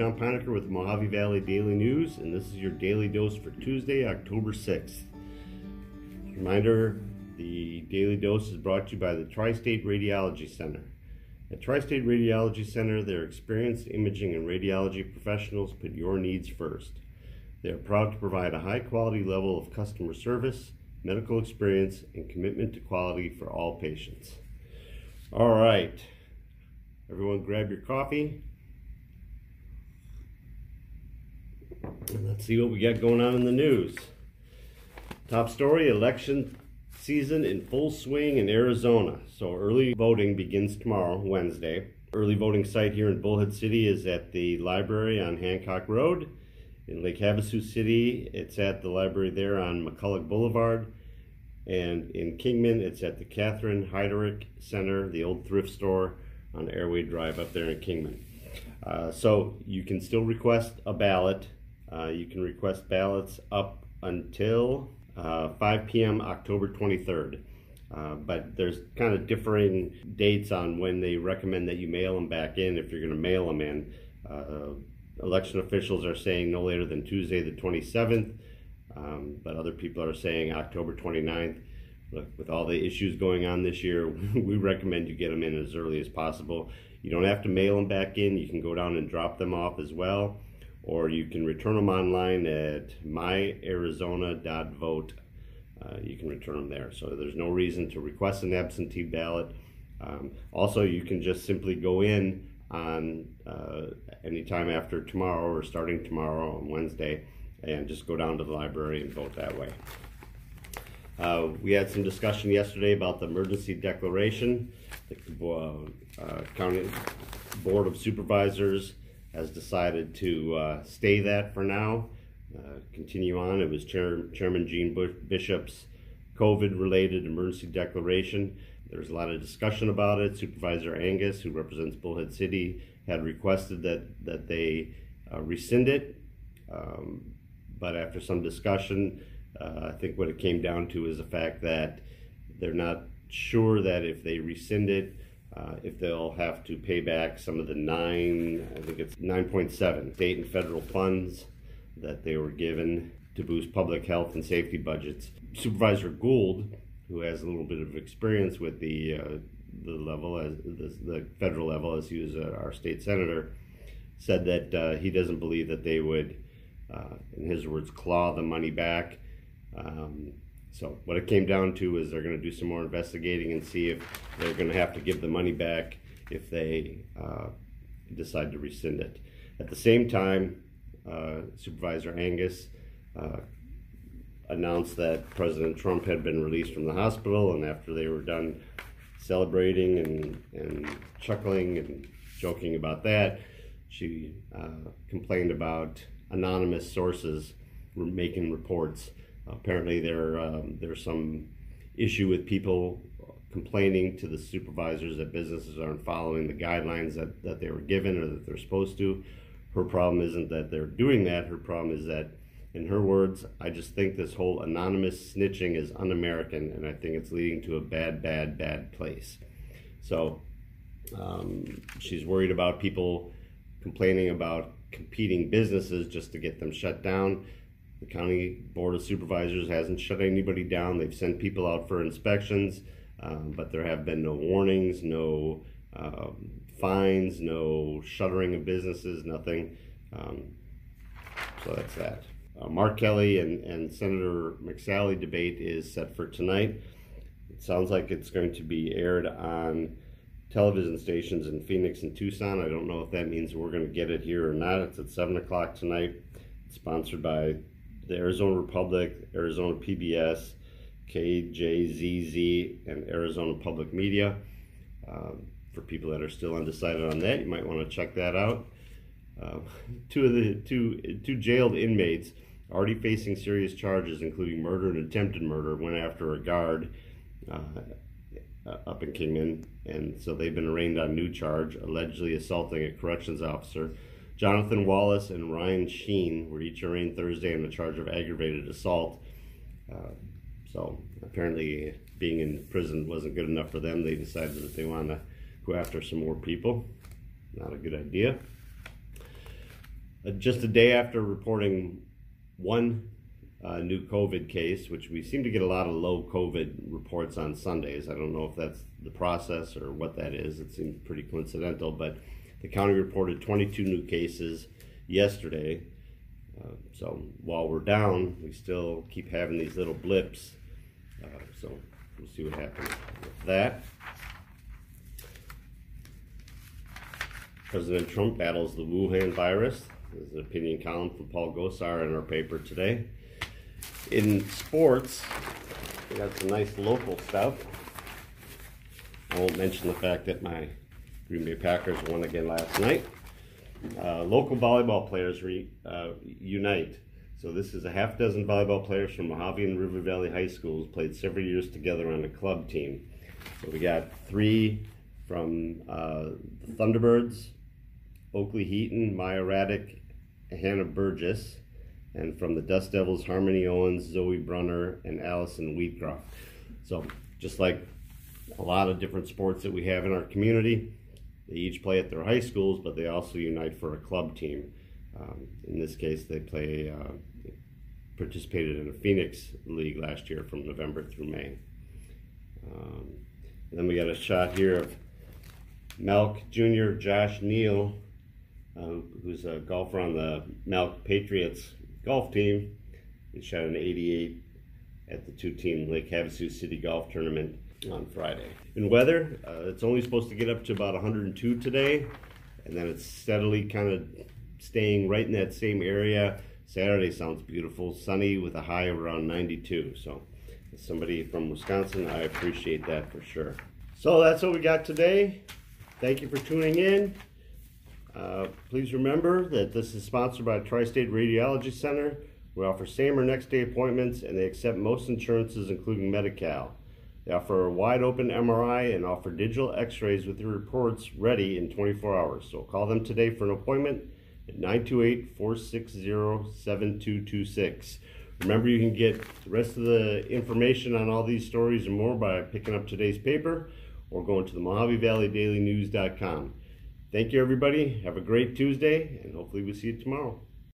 John Pinecker with Mohave Valley Daily News, and this is your daily dose for Tuesday, October 6th. Reminder the daily dose is brought to you by the Tri State Radiology Center. At Tri State Radiology Center, their experienced imaging and radiology professionals put your needs first. They are proud to provide a high quality level of customer service, medical experience, and commitment to quality for all patients. All right, everyone, grab your coffee. And let's see what we got going on in the news. Top story election season in full swing in Arizona. So early voting begins tomorrow, Wednesday. Early voting site here in Bullhead City is at the library on Hancock Road. In Lake Havasu City, it's at the library there on McCulloch Boulevard. And in Kingman, it's at the Catherine Heydrich Center, the old thrift store on Airway Drive up there in Kingman. Uh, so you can still request a ballot. Uh, you can request ballots up until uh, 5 p.m. October 23rd. Uh, but there's kind of differing dates on when they recommend that you mail them back in if you're going to mail them in. Uh, election officials are saying no later than Tuesday the 27th, um, but other people are saying October 29th. Look, with all the issues going on this year, we recommend you get them in as early as possible. You don't have to mail them back in. You can go down and drop them off as well or you can return them online at myarizona.vote. Uh, you can return them there. So there's no reason to request an absentee ballot. Um, also, you can just simply go in on uh, any time after tomorrow or starting tomorrow on Wednesday and just go down to the library and vote that way. Uh, we had some discussion yesterday about the emergency declaration. The uh, uh County Board of Supervisors has decided to uh, stay that for now. Uh, continue on. It was Chair, Chairman Jean Bush, Bishop's COVID-related emergency declaration. There's a lot of discussion about it. Supervisor Angius, who represents Bullhead City, had requested that that they uh, rescind it. Um, but after some discussion, uh, I think what it came down to is the fact that they're not sure that if they rescind it, uh, if they'll have to pay back some of the nine, I think it's 9.7 state and federal funds that they were given to boost public health and safety budgets. Supervisor Gould, who has a little bit of experience with the uh, the level as the, the, federal level, as he was uh, our state senator, said that uh, he doesn't believe that they would, uh, in his words, claw the money back. Um, so what it came down to is they're going to do some more investigating and see if they're going to have to give the money back if they uh, decide to rescind it. At the same time, uh, Supervisor Angius uh, announced that President Trump had been released from the hospital, and after they were done celebrating and, and chuckling and joking about that, she uh, complained about anonymous sources making reports apparently there um, there's some issue with people complaining to the supervisors that businesses aren't following the guidelines that, that they were given or that they're supposed to. Her problem isn't that they're doing that. Her problem is that, in her words, I just think this whole anonymous snitching is un American and I think it's leading to a bad, bad, bad place. So um, she's worried about people complaining about competing businesses just to get them shut down. The county board of supervisors hasn't shut anybody down. They've sent people out for inspections, um, but there have been no warnings, no um, fines, no shuttering of businesses, nothing. Um, so that's that. Uh, Mark Kelly and, and Senator McSally debate is set for tonight. It sounds like it's going to be aired on television stations in Phoenix and Tucson. I don't know if that means we're going to get it here or not. It's at 7 o'clock tonight. It's sponsored by the Arizona Republic, Arizona PBS, KJZZ, and Arizona Public Media. Um, for people that are still undecided on that, you might want to check that out. Uh, two of the two two jailed inmates already facing serious charges, including murder and attempted murder, went after a guard uh, up in Kingman, and so they've been arraigned on new charge, allegedly assaulting a corrections officer. Jonathan Wallace and Ryan Sheen were each arraigned Thursday on the charge of aggravated assault. Uh, so apparently, being in prison wasn't good enough for them. They decided that they want to go after some more people. Not a good idea. uh, just a day after reporting one uh, new COVID case, which we seem to get a lot of low COVID reports on Sundays. I don't know if that's the process or what that is. It seems pretty coincidental, but the county reported 22 new cases yesterday. Uh, so while we're down, we still keep having these little blips. Uh, so we'll see what happens with that. President Trump battles the Wuhan virus. There's an opinion column from Paul Gosar in our paper today. In sports, we got some nice local stuff. I won't mention the fact that my Green Bay Packers won again last night. Uh, local volleyball players re, uh, unite. So this is a half dozen volleyball players from Mohave and River Valley High Schools played several years together on a club team. So we got three from uh, the Thunderbirds, Oakley Heaton, Maya Raddick, Hannah Burgess, and from the Dust Devils, Harmony Owens, Zoe Brunner, and Allison Wheatcroft. So just like a lot of different sports that we have in our community, they each play at their high schools, but they also unite for a club team. Um, in this case, they play uh, participated in a Phoenix League last year from November through May. Um, then we got a shot here of Melk Jr. Josh Neal uh, who's a golfer on the Melk Patriots golf team. He shot an 88 at the two-team Lake Havasu City Golf Tournament on Friday. In weather, uh, it's only supposed to get up to about 102 today, and then it's steadily kind of staying right in that same area. Saturday sounds beautiful, sunny with a high of around 92. So, as somebody from Wisconsin, I appreciate that for sure. So that's what we got today. Thank you for tuning in. Uh, please remember that this is sponsored by Tri-State Radiology Center. We offer same or next day appointments and they accept most insurances including Medi-Cal. They offer a wide open MRI and offer digital x-rays with your reports ready in 24 hours. So call them today for an appointment at 928-460-7226. Remember you can get the rest of the information on all these stories and more by picking up today's paper or going to the Mohave Valley Daily. Thank you, everybody. Have a great Tuesday, and hopefully, we see you tomorrow.